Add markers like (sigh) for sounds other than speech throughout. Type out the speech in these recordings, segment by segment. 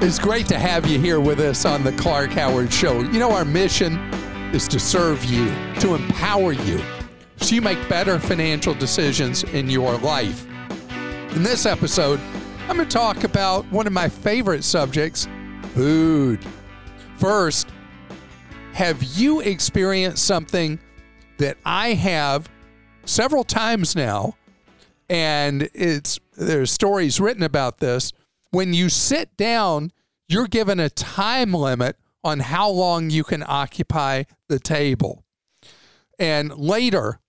It's great to have you here with us on the Clark Howard Show. You know, our mission is to serve you, to empower you, so you make better financial decisions in your life. In this episode, I'm going to talk about one of my favorite subjects food. First, have you experienced something that I have several times now? And it's there's stories written about this. When you sit down, you're given a time limit on how long you can occupy the table. And later,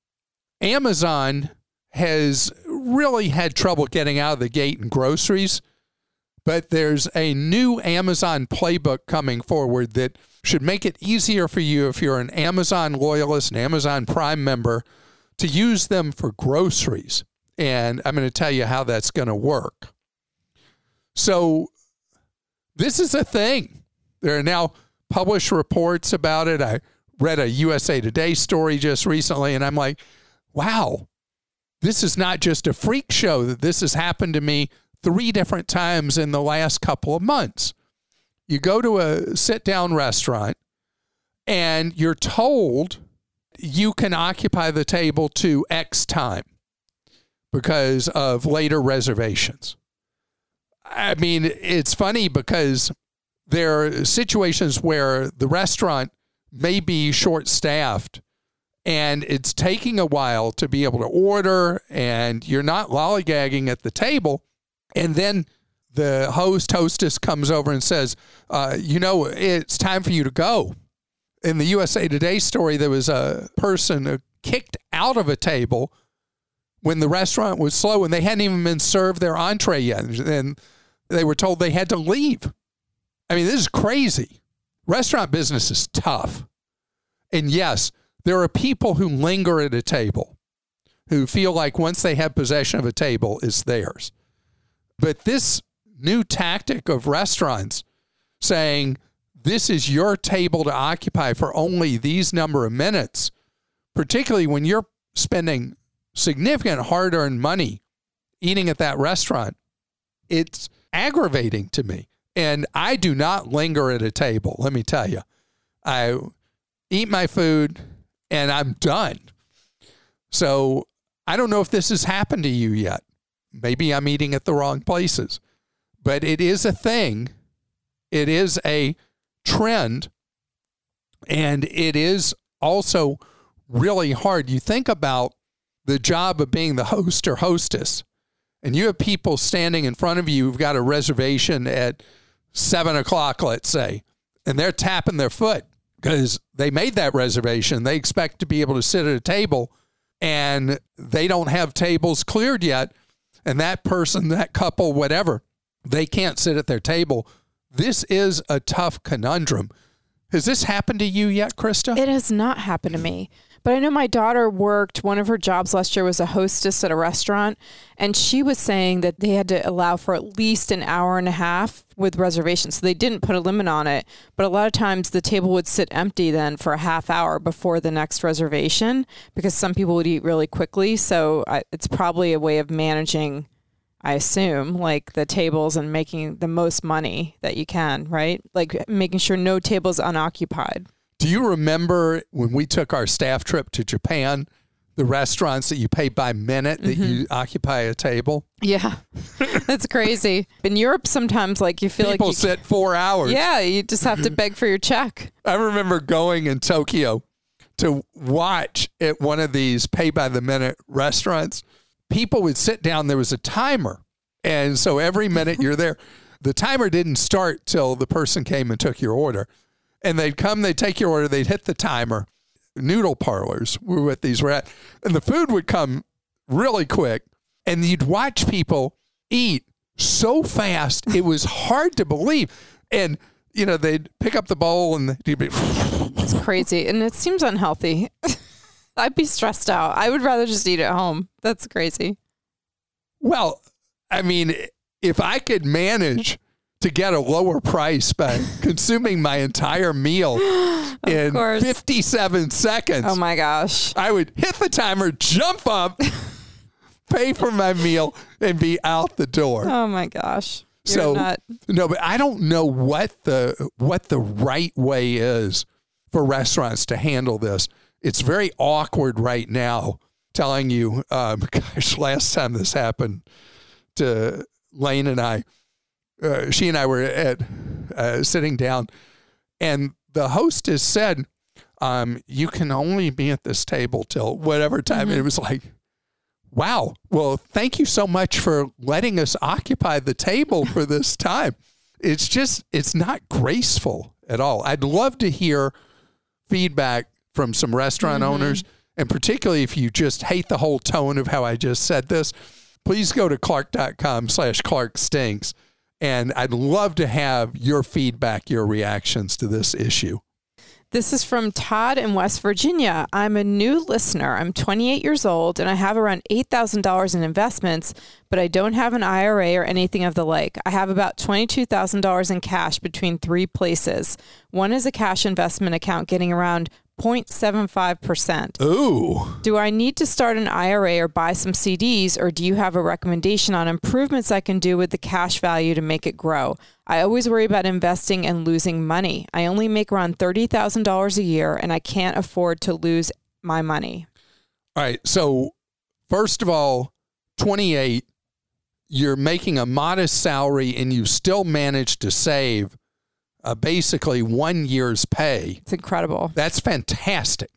Amazon has really had trouble getting out of the gate in groceries, but there's a new Amazon playbook coming forward that should make it easier for you if you're an Amazon loyalist, an Amazon Prime member, to use them for groceries. And I'm going to tell you how that's going to work. So, this is a thing. There are now published reports about it. I read a USA Today story just recently, and I'm like, wow, this is not just a freak show, that this has happened to me three different times in the last couple of months. You go to a sit down restaurant and you're told you can occupy the table to X time because of later reservations. I mean, it's funny because there are situations where the restaurant may be short staffed and it's taking a while to be able to order and you're not lollygagging at the table. And then the host, hostess comes over and says, uh, You know, it's time for you to go. In the USA Today story, there was a person kicked out of a table when the restaurant was slow and they hadn't even been served their entree yet. And they were told they had to leave. I mean, this is crazy. Restaurant business is tough. And yes, there are people who linger at a table who feel like once they have possession of a table, it's theirs. But this new tactic of restaurants saying, this is your table to occupy for only these number of minutes, particularly when you're spending significant hard earned money eating at that restaurant, it's aggravating to me. And I do not linger at a table, let me tell you. I eat my food and I'm done. So I don't know if this has happened to you yet. Maybe I'm eating at the wrong places, but it is a thing. It is a trend. And it is also really hard. You think about the job of being the host or hostess, and you have people standing in front of you who've got a reservation at seven o'clock, let's say, and they're tapping their foot because they made that reservation. They expect to be able to sit at a table and they don't have tables cleared yet. And that person, that couple, whatever, they can't sit at their table. This is a tough conundrum. Has this happened to you yet, Krista? It has not happened to me. But I know my daughter worked, one of her jobs last year was a hostess at a restaurant. And she was saying that they had to allow for at least an hour and a half with reservations. So they didn't put a limit on it. But a lot of times the table would sit empty then for a half hour before the next reservation because some people would eat really quickly. So I, it's probably a way of managing. I assume like the tables and making the most money that you can, right? Like making sure no table is unoccupied. Do you remember when we took our staff trip to Japan? The restaurants that you pay by minute that you mm-hmm. occupy a table. Yeah, (laughs) that's crazy. In Europe, sometimes like you feel People like you, sit four hours. yeah, you just have to (laughs) beg for your check. I remember going in Tokyo to watch at one of these pay by the minute restaurants. People would sit down, there was a timer. And so every minute you're there, the timer didn't start till the person came and took your order. And they'd come, they'd take your order, they'd hit the timer. Noodle parlors were what these were at. And the food would come really quick. And you'd watch people eat so fast, it was hard to believe. And, you know, they'd pick up the bowl and they'd be. It's crazy. And it seems unhealthy. (laughs) I'd be stressed out. I would rather just eat at home. That's crazy. Well, I mean, if I could manage to get a lower price by (laughs) consuming my entire meal in course. 57 seconds, Oh my gosh. I would hit the timer, jump up, (laughs) pay for my meal, and be out the door. Oh my gosh. You're so not no, but I don't know what the what the right way is for restaurants to handle this. It's very awkward right now. Telling you, um, (laughs) gosh, last time this happened to Lane and I, uh, she and I were at uh, sitting down, and the hostess said, um, "You can only be at this table till whatever time." And it was like, Wow. Well, thank you so much for letting us occupy the table for (laughs) this time. It's just, it's not graceful at all. I'd love to hear feedback from some restaurant owners, and particularly if you just hate the whole tone of how I just said this, please go to clark.com slash clark stinks. And I'd love to have your feedback, your reactions to this issue. This is from Todd in West Virginia. I'm a new listener. I'm 28 years old and I have around $8,000 in investments, but I don't have an IRA or anything of the like. I have about $22,000 in cash between three places. One is a cash investment account getting around 0.75%. Ooh. Do I need to start an IRA or buy some CDs, or do you have a recommendation on improvements I can do with the cash value to make it grow? I always worry about investing and losing money. I only make around $30,000 a year, and I can't afford to lose my money. All right. So, first of all, 28, you're making a modest salary and you still manage to save uh, basically one year's pay. It's incredible. That's fantastic.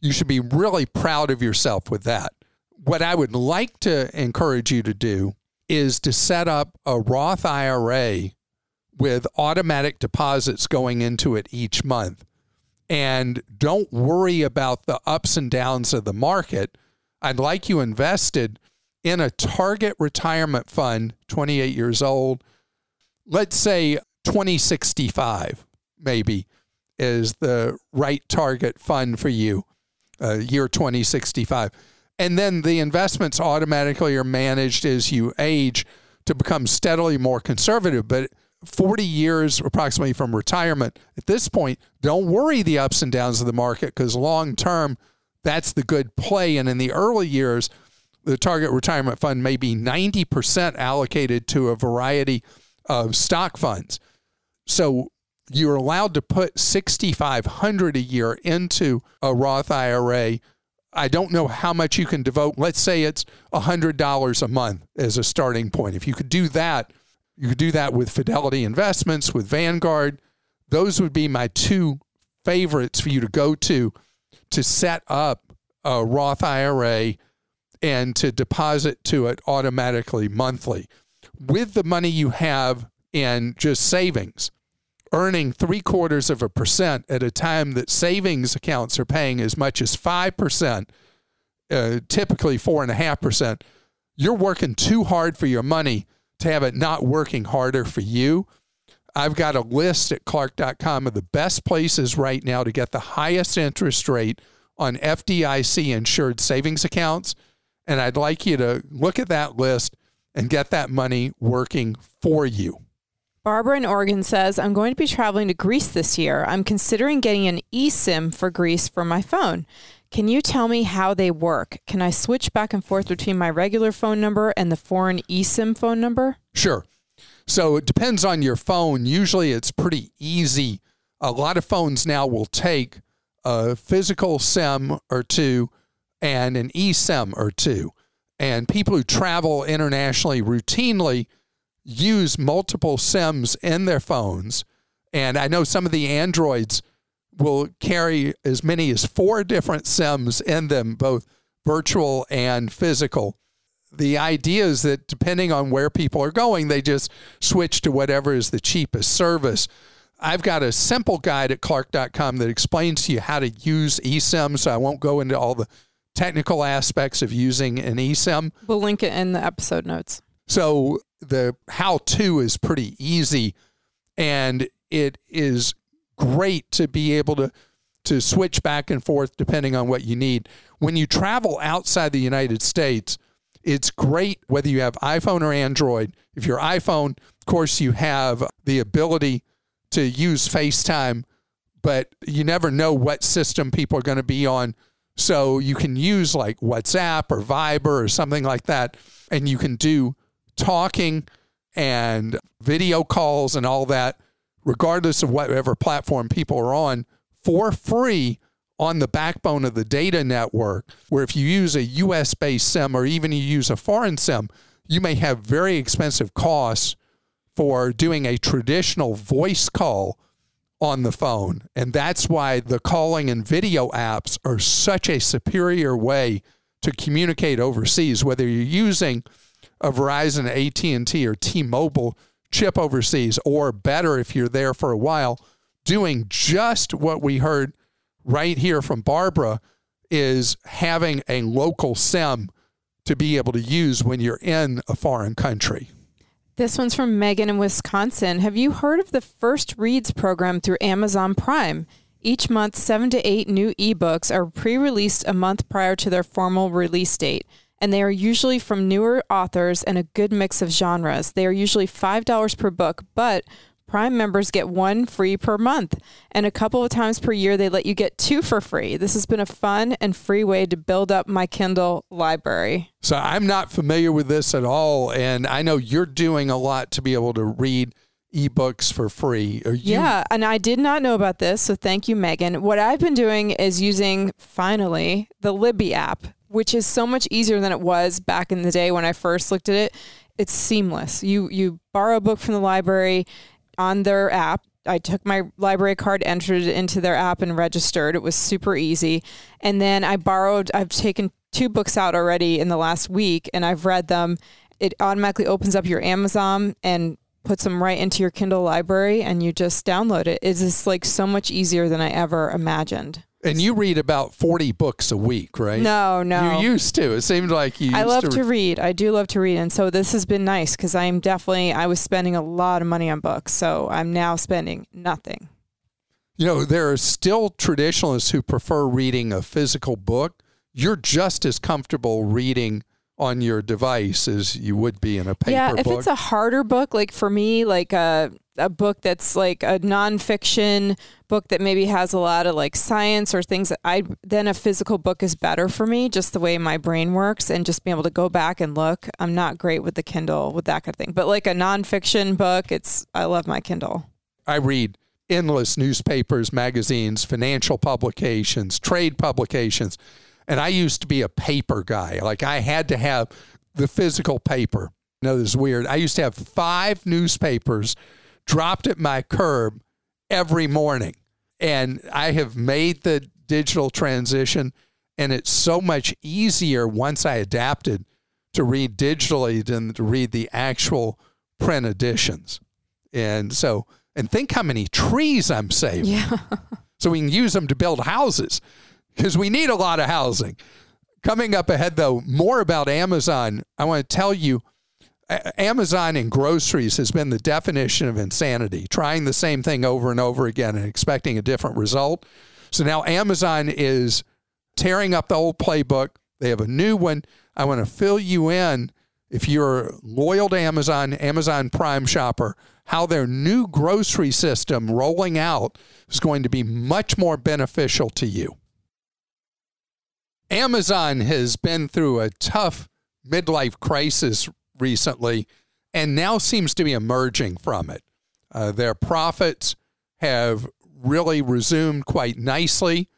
You should be really proud of yourself with that. What I would like to encourage you to do is to set up a Roth IRA with automatic deposits going into it each month. And don't worry about the ups and downs of the market. I'd like you invested in a target retirement fund, 28 years old. Let's say 2065, maybe, is the right target fund for you, uh, year 2065. And then the investments automatically are managed as you age to become steadily more conservative. But 40 years approximately from retirement, at this point, don't worry the ups and downs of the market because long term, that's the good play. And in the early years, the target retirement fund may be 90% allocated to a variety of stock funds. So you're allowed to put 6500 a year into a Roth IRA. I don't know how much you can devote. Let's say it's $100 a month as a starting point. If you could do that, you could do that with Fidelity Investments, with Vanguard. Those would be my two favorites for you to go to to set up a Roth IRA and to deposit to it automatically monthly. With the money you have in just savings, earning three quarters of a percent at a time that savings accounts are paying as much as 5%, uh, typically 4.5%, you're working too hard for your money to have it not working harder for you. I've got a list at clark.com of the best places right now to get the highest interest rate on FDIC insured savings accounts. And I'd like you to look at that list and get that money working for you. Barbara in Oregon says, I'm going to be traveling to Greece this year. I'm considering getting an eSIM for Greece for my phone. Can you tell me how they work? Can I switch back and forth between my regular phone number and the foreign eSIM phone number? Sure. So it depends on your phone. Usually it's pretty easy. A lot of phones now will take a physical SIM or two and an eSIM or two. And people who travel internationally routinely use multiple SIMs in their phones. And I know some of the Androids will carry as many as four different SIMs in them, both virtual and physical. The idea is that depending on where people are going, they just switch to whatever is the cheapest service. I've got a simple guide at clark.com that explains to you how to use eSIM, so I won't go into all the technical aspects of using an eSIM. We'll link it in the episode notes. So the how to is pretty easy and it is great to be able to to switch back and forth depending on what you need. When you travel outside the United States, it's great whether you have iPhone or Android. If you're iPhone, of course, you have the ability to use FaceTime, but you never know what system people are going to be on. So you can use like WhatsApp or Viber or something like that, and you can do talking and video calls and all that, regardless of whatever platform people are on, for free on the backbone of the data network. Where if you use a US based SIM or even you use a foreign SIM, you may have very expensive costs for doing a traditional voice call on the phone. And that's why the calling and video apps are such a superior way to communicate overseas, whether you're using a Verizon, AT&T, or T-Mobile chip overseas, or better if you're there for a while, doing just what we heard right here from Barbara is having a local SIM to be able to use when you're in a foreign country. This one's from Megan in Wisconsin. Have you heard of the First Reads program through Amazon Prime? Each month, seven to eight new ebooks are pre released a month prior to their formal release date and they are usually from newer authors and a good mix of genres. They are usually $5 per book, but Prime members get one free per month, and a couple of times per year, they let you get two for free. This has been a fun and free way to build up my Kindle library. So I'm not familiar with this at all, and I know you're doing a lot to be able to read ebooks for free. You- yeah, and I did not know about this, so thank you, Megan. What I've been doing is using finally the Libby app which is so much easier than it was back in the day when I first looked at it. It's seamless. You you borrow a book from the library on their app. I took my library card, entered it into their app, and registered. It was super easy. And then I borrowed. I've taken two books out already in the last week, and I've read them. It automatically opens up your Amazon and puts them right into your Kindle library, and you just download it. It's just like so much easier than I ever imagined. And you read about 40 books a week, right? No, no. You used to. It seemed like you I love to, to read. I do love to read. And so this has been nice because I'm definitely, I was spending a lot of money on books. So I'm now spending nothing. You know, there are still traditionalists who prefer reading a physical book. You're just as comfortable reading on your device as you would be in a paper yeah, if book. it's a harder book, like for me, like a a book that's like a nonfiction book that maybe has a lot of like science or things that I then a physical book is better for me, just the way my brain works and just being able to go back and look. I'm not great with the Kindle with that kind of thing. But like a nonfiction book, it's I love my Kindle. I read endless newspapers, magazines, financial publications, trade publications. And I used to be a paper guy. Like I had to have the physical paper. No, this is weird. I used to have five newspapers dropped at my curb every morning. And I have made the digital transition, and it's so much easier once I adapted to read digitally than to read the actual print editions. And so, and think how many trees I'm saving. Yeah. (laughs) so we can use them to build houses because we need a lot of housing. Coming up ahead, though, more about Amazon. I want to tell you Amazon and groceries has been the definition of insanity, trying the same thing over and over again and expecting a different result. So now Amazon is tearing up the old playbook. They have a new one. I want to fill you in, if you're loyal to Amazon, Amazon Prime shopper, how their new grocery system rolling out is going to be much more beneficial to you. Amazon has been through a tough midlife crisis recently and now seems to be emerging from it. Uh, their profits have really resumed quite nicely.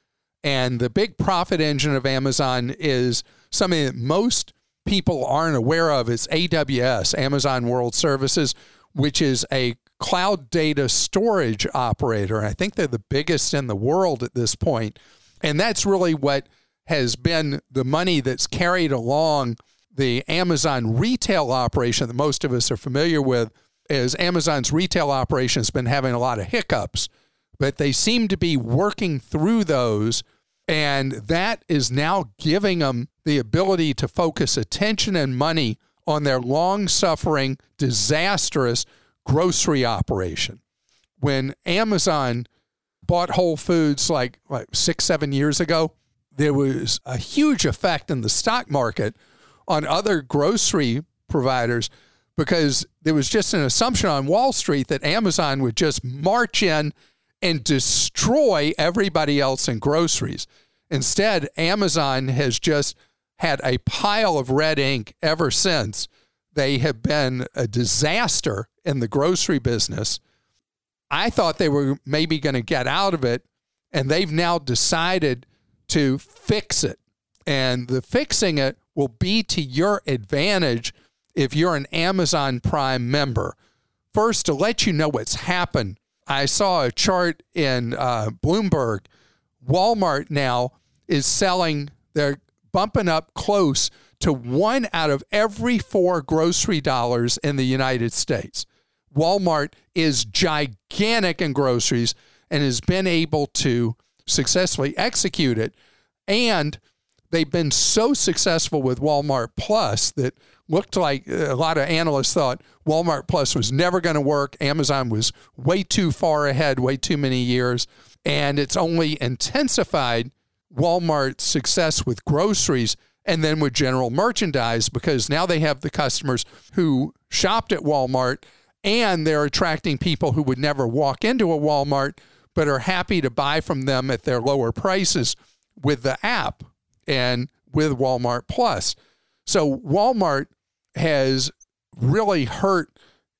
And the big profit engine of Amazon is something that most people aren't aware of. It's AWS, Amazon World Services, which is a cloud data storage operator. I think they're the biggest in the world at this point. And that's really what has been the money that's carried along the Amazon retail operation that most of us are familiar with is Amazon's retail operation has been having a lot of hiccups, but they seem to be working through those And that is now giving them the ability to focus attention and money on their long suffering, disastrous grocery operation. When Amazon bought Whole Foods like, like six, seven years ago, there was a huge effect in the stock market on other grocery providers because there was just an assumption on Wall Street that Amazon would just march in and destroy everybody else in groceries. Instead, Amazon has just had a pile of red ink ever since. They have been a disaster in the grocery business. I thought they were maybe going to get out of it, and they've now decided to fix it. And the fixing it will be to your advantage if you're an Amazon Prime member. First, to let you know what's happened, I saw a chart in uh, Bloomberg. Walmart now is selling, they're bumping up close to one out of every four grocery dollars in the United States. Walmart is gigantic in groceries and has been able to successfully execute it. And they've been so successful with Walmart Plus that looked like a lot of analysts thought Walmart Plus was never going to work. Amazon was way too far ahead, way too many years. And it's only intensified Walmart's success with groceries and then with general merchandise because now they have the customers who shopped at Walmart and they're attracting people who would never walk into a Walmart but are happy to buy from them at their lower prices with the app and with Walmart Plus. So Walmart has really hurt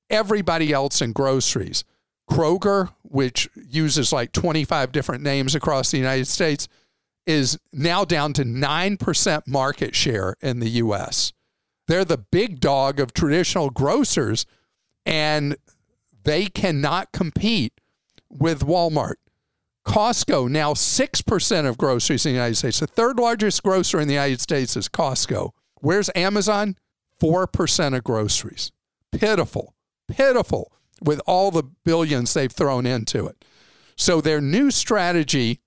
everybody else in groceries. Kroger, which uses like 25 different names across the United States, is now down to 9% market share in the US. They're the big dog of traditional grocers, and they cannot compete with Walmart. Costco, now 6% of groceries in the United States. The third largest grocer in the United States is Costco. Where's Amazon? 4% of groceries. Pitiful, pitiful with all the billions they've thrown into it. So their new strategy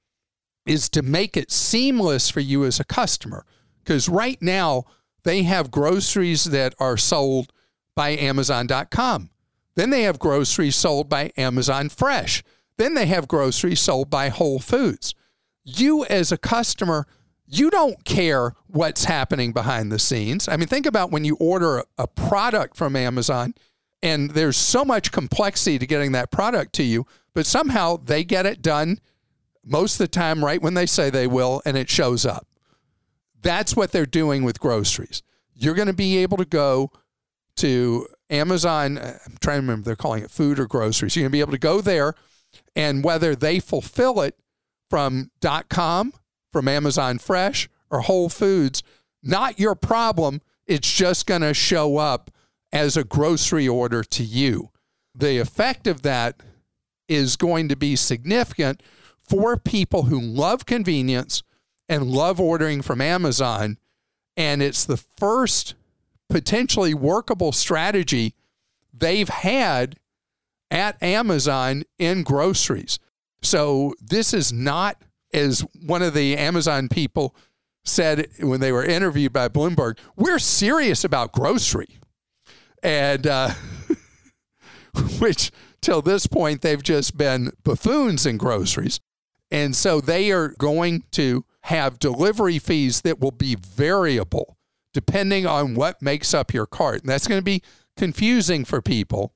is to make it seamless for you as a customer. Because right now, they have groceries that are sold by Amazon.com. Then they have groceries sold by Amazon Fresh. Then they have groceries sold by Whole Foods. You, as a customer, you don't care what's happening behind the scenes. I mean, think about when you order a product from Amazon and there's so much complexity to getting that product to you, but somehow they get it done most of the time right when they say they will and it shows up. That's what they're doing with groceries. You're going to be able to go to Amazon, I'm trying to remember, they're calling it food or groceries. You're going to be able to go there and whether they fulfill it from .com from Amazon Fresh or Whole Foods, not your problem. It's just going to show up as a grocery order to you. The effect of that is going to be significant for people who love convenience and love ordering from Amazon. And it's the first potentially workable strategy they've had at Amazon in groceries. So this is not as one of the Amazon people said when they were interviewed by Bloomberg, we're serious about grocery. And uh, (laughs) which till this point, they've just been buffoons in groceries. And so they are going to have delivery fees that will be variable depending on what makes up your cart. And that's going to be confusing for people.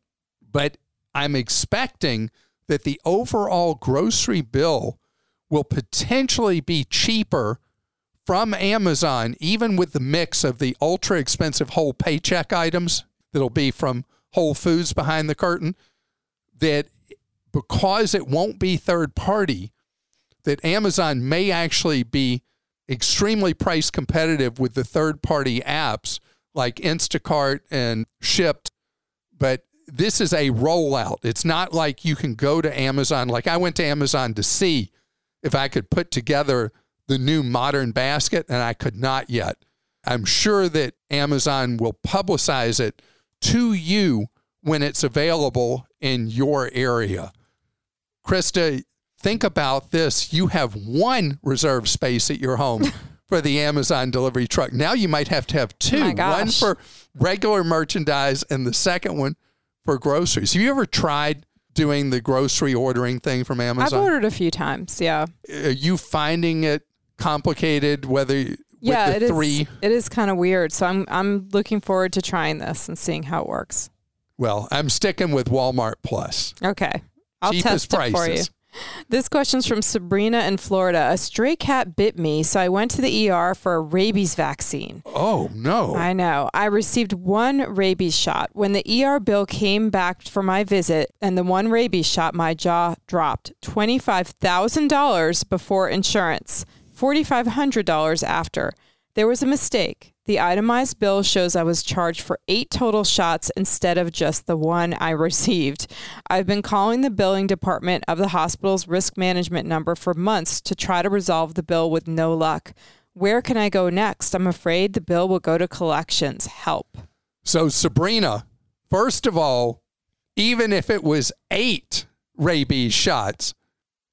But I'm expecting that the overall grocery bill will potentially be cheaper from Amazon, even with the mix of the ultra expensive whole paycheck items that'll be from Whole Foods behind the curtain, that because it won't be third party, that Amazon may actually be extremely price competitive with the third party apps like Instacart and Shipt, But this is a rollout. It's not like you can go to Amazon. Like I went to Amazon to see if I could put together the new modern basket, and I could not yet. I'm sure that Amazon will publicize it to you when it's available in your area. Krista, think about this. You have one reserve space at your home (laughs) for the Amazon delivery truck. Now you might have to have two—one for regular merchandise and the second one for groceries. Have you ever tried doing the grocery ordering thing from Amazon? I've ordered a few times. Yeah. Are you finding it complicated whether with yeah, it is. three? It is kind of weird. So I'm I'm looking forward to trying this and seeing how it works. Well, I'm sticking with Walmart Plus. Okay. I'll Cheapest test it for you. This question's from Sabrina in Florida. A stray cat bit me, so I went to the ER for a rabies vaccine. Oh no. I know. I received one rabies shot. When the ER bill came back for my visit and the one rabies shot, my jaw dropped. $25,000 before insurance, $4,500 after. There was a mistake. The itemized bill shows I was charged for eight total shots instead of just the one I received. I've been calling the billing department of the hospital's risk management number for months to try to resolve the bill with no luck. Where can I go next? I'm afraid the bill will go to collections. Help. So, Sabrina, first of all, even if it was eight rabies shots,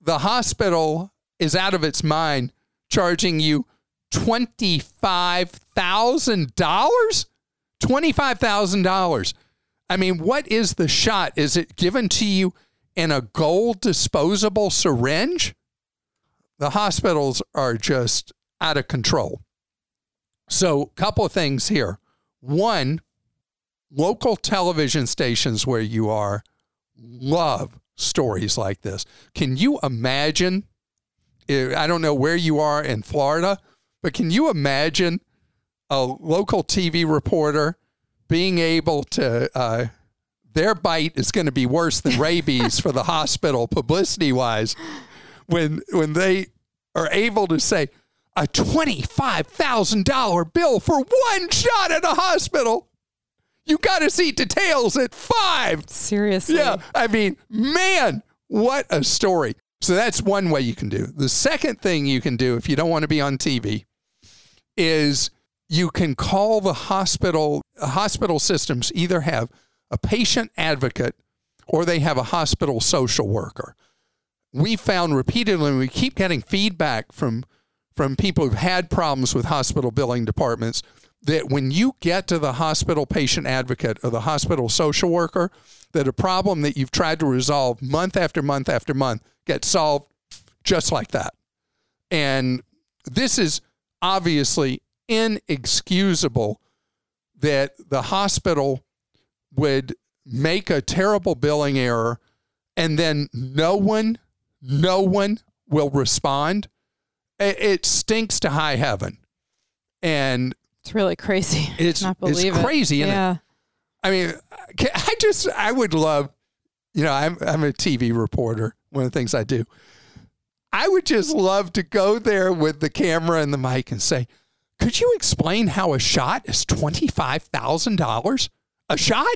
the hospital is out of its mind charging you $25,000? $25,000. I mean, what is the shot? Is it given to you in a gold disposable syringe? The hospitals are just out of control. So, couple of things here. One, local television stations where you are love stories like this. Can you imagine? eh, I don't know where you are in Florida, but can you imagine a local TV reporter being able to? Uh, their bite is going to be worse than rabies for the hospital, publicity wise, when when they are able to say a twenty five thousand dollar bill for one shot at a hospital. You got to see details at five. Seriously. Yeah, I mean, man, what a story. So that's one way you can do. The second thing you can do if you don't want to be on TV is you can call the hospital. Hospital systems either have a patient advocate or they have a hospital social worker. We found repeatedly, and we keep getting feedback from from people who've had problems with hospital billing departments that when you get to the hospital patient advocate or the hospital social worker, that a problem that you've tried to resolve month after month after month gets solved just like that. And this is obviously inexcusable that the hospital would make a terrible billing error and then no one, no one will respond. It, stinks to high heaven. And It's really crazy. (laughs) It's- Not it's believe it. crazy, it? yeah. I mean, I just, I would love, you know, I'm, I'm a TV reporter, one of the things I do. I would just love to go there with the camera and the mic and say, could you explain how a shot is $25,000? A shot?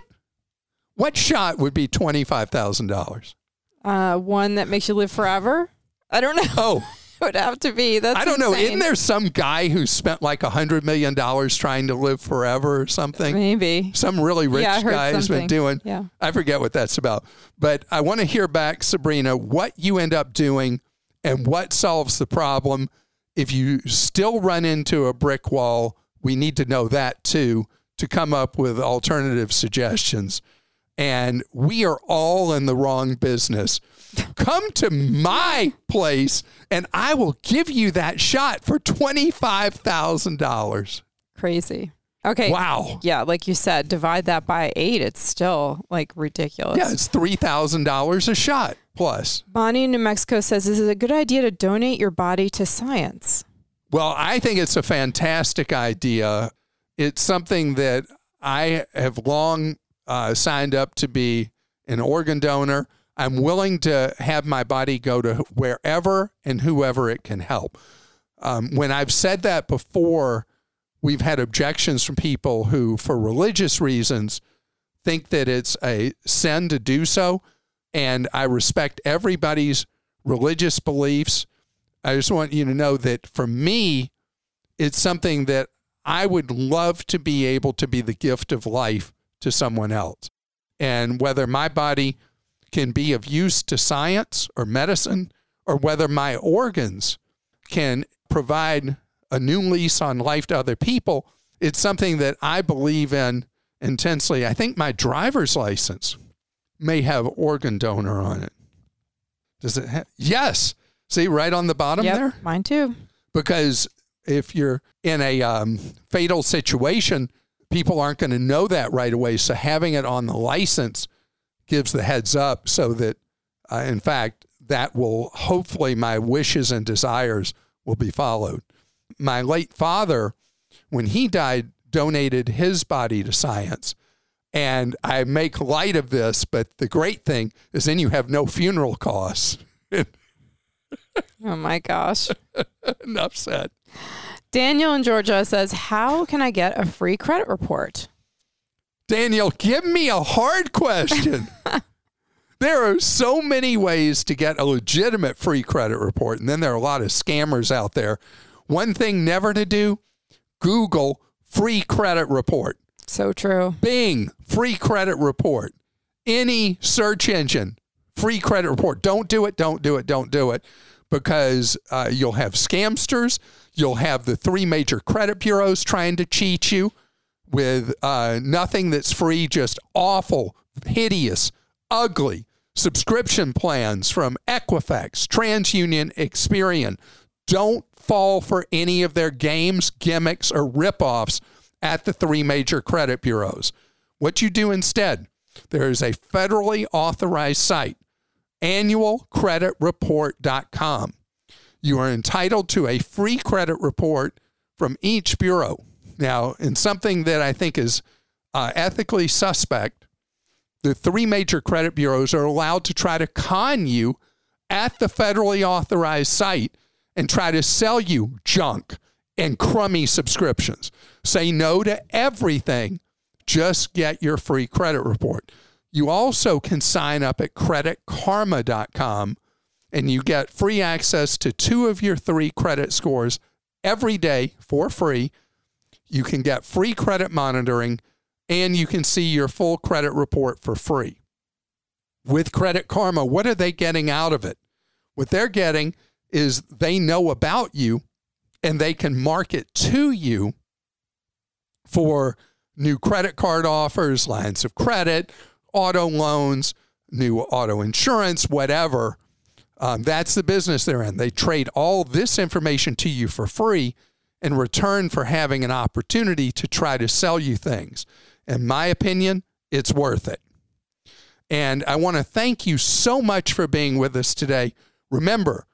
What shot would be $25,000? Uh, one that makes you live forever. I don't know. Oh, (laughs) it would have to be. That's I don't know. Isn't there some guy who spent like a $100 million trying to live forever or something? Maybe. Some really rich Yeah, guy has been doing. Yeah. I forget what that's about. But I want to hear back, Sabrina, what you end up doing and what solves the problem. If you still run into a brick wall, we need to know that too to come up with alternative suggestions. And we are all in the wrong business. (laughs) Come to my place and I will give you that shot for $25,000. Crazy. Okay. Wow. Yeah, like you said, divide that by eight. It's still like ridiculous. Yeah, it's $3,000 a shot plus. Bonnie in New Mexico says, "Is it a good idea to donate your body to science?" Well, I think it's a fantastic idea. It's something that I have long uh, signed up to be an organ donor. I'm willing to have my body go to wherever and whoever it can help. Um, when I've said that before, we've had objections from people who, for religious reasons, think that it's a sin to do so. And I respect everybody's religious beliefs. I just want you to know that for me, it's something that I would love to be able to be the gift of life to someone else. And whether my body can be of use to science or medicine or whether my organs can provide a new lease on life to other people, it's something that I believe in intensely. I think my driver's license may have organ donor on it. Does it have? Yes. See, right on the bottom Yep, there? mine too. Because if you're in a um, fatal situation, people aren't going to know that right away. So having it on the license gives the heads up so that, uh, in fact, that will hopefully my wishes and desires will be followed. My late father, when he died, donated his body to science. And I make light of this, but the great thing is then you have no funeral costs. (laughs) Oh my gosh. (laughs) Enough said. Daniel in Georgia says, How can I get a free credit report? Daniel, give me a hard question. (laughs) there are so many ways to get a legitimate free credit report, and then there are a lot of scammers out there. One thing never to do Google free credit report, So true. Bing free credit report, any search engine free credit report. Don't do it, don't do it, don't do it because uh, you'll have scamsters. You'll have the three major credit bureaus trying to cheat you with uh, nothing that's free, just awful, hideous, ugly subscription plans from Equifax, TransUnion, Experian. Don't fall for any of their games, gimmicks, or ripoffs at the three major credit bureaus. What you do instead, there is a federally authorized site, annualcreditreport.com. You are entitled to a free credit report from each bureau. Now, in something that I think is uh, ethically suspect, the three major credit bureaus are allowed to try to con you at the federally authorized site and try to sell you junk and crummy subscriptions. Say no to everything. Just get your free credit report. You also can sign up at creditkarma.com and you get free access to two of your three credit scores every day for free. You can get free credit monitoring and you can see your full credit report for free. With Credit Karma, what are they getting out of it? What they're getting is they know about you and they can market to you for new credit card offers, lines of credit, auto loans, new auto insurance, whatever. Um, that's the business they're in. They trade all this information to you for free in return for having an opportunity to try to sell you things. In my opinion, it's worth it. And I want to thank you so much for being with us today. Remember,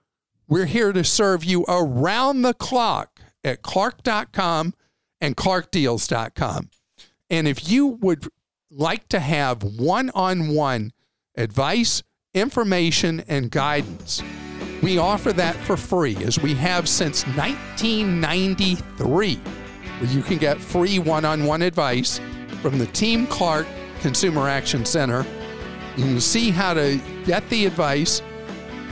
we're here to serve you around the clock at clark.com and clarkdeals.com. And if you would like to have one on one advice, information, and guidance, we offer that for free as we have since 1993, where you can get free one on one advice from the Team Clark Consumer Action Center. You can see how to get the advice,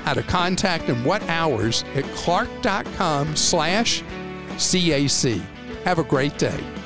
how to contact and what hours at clark.com slash CAC. Have a great day.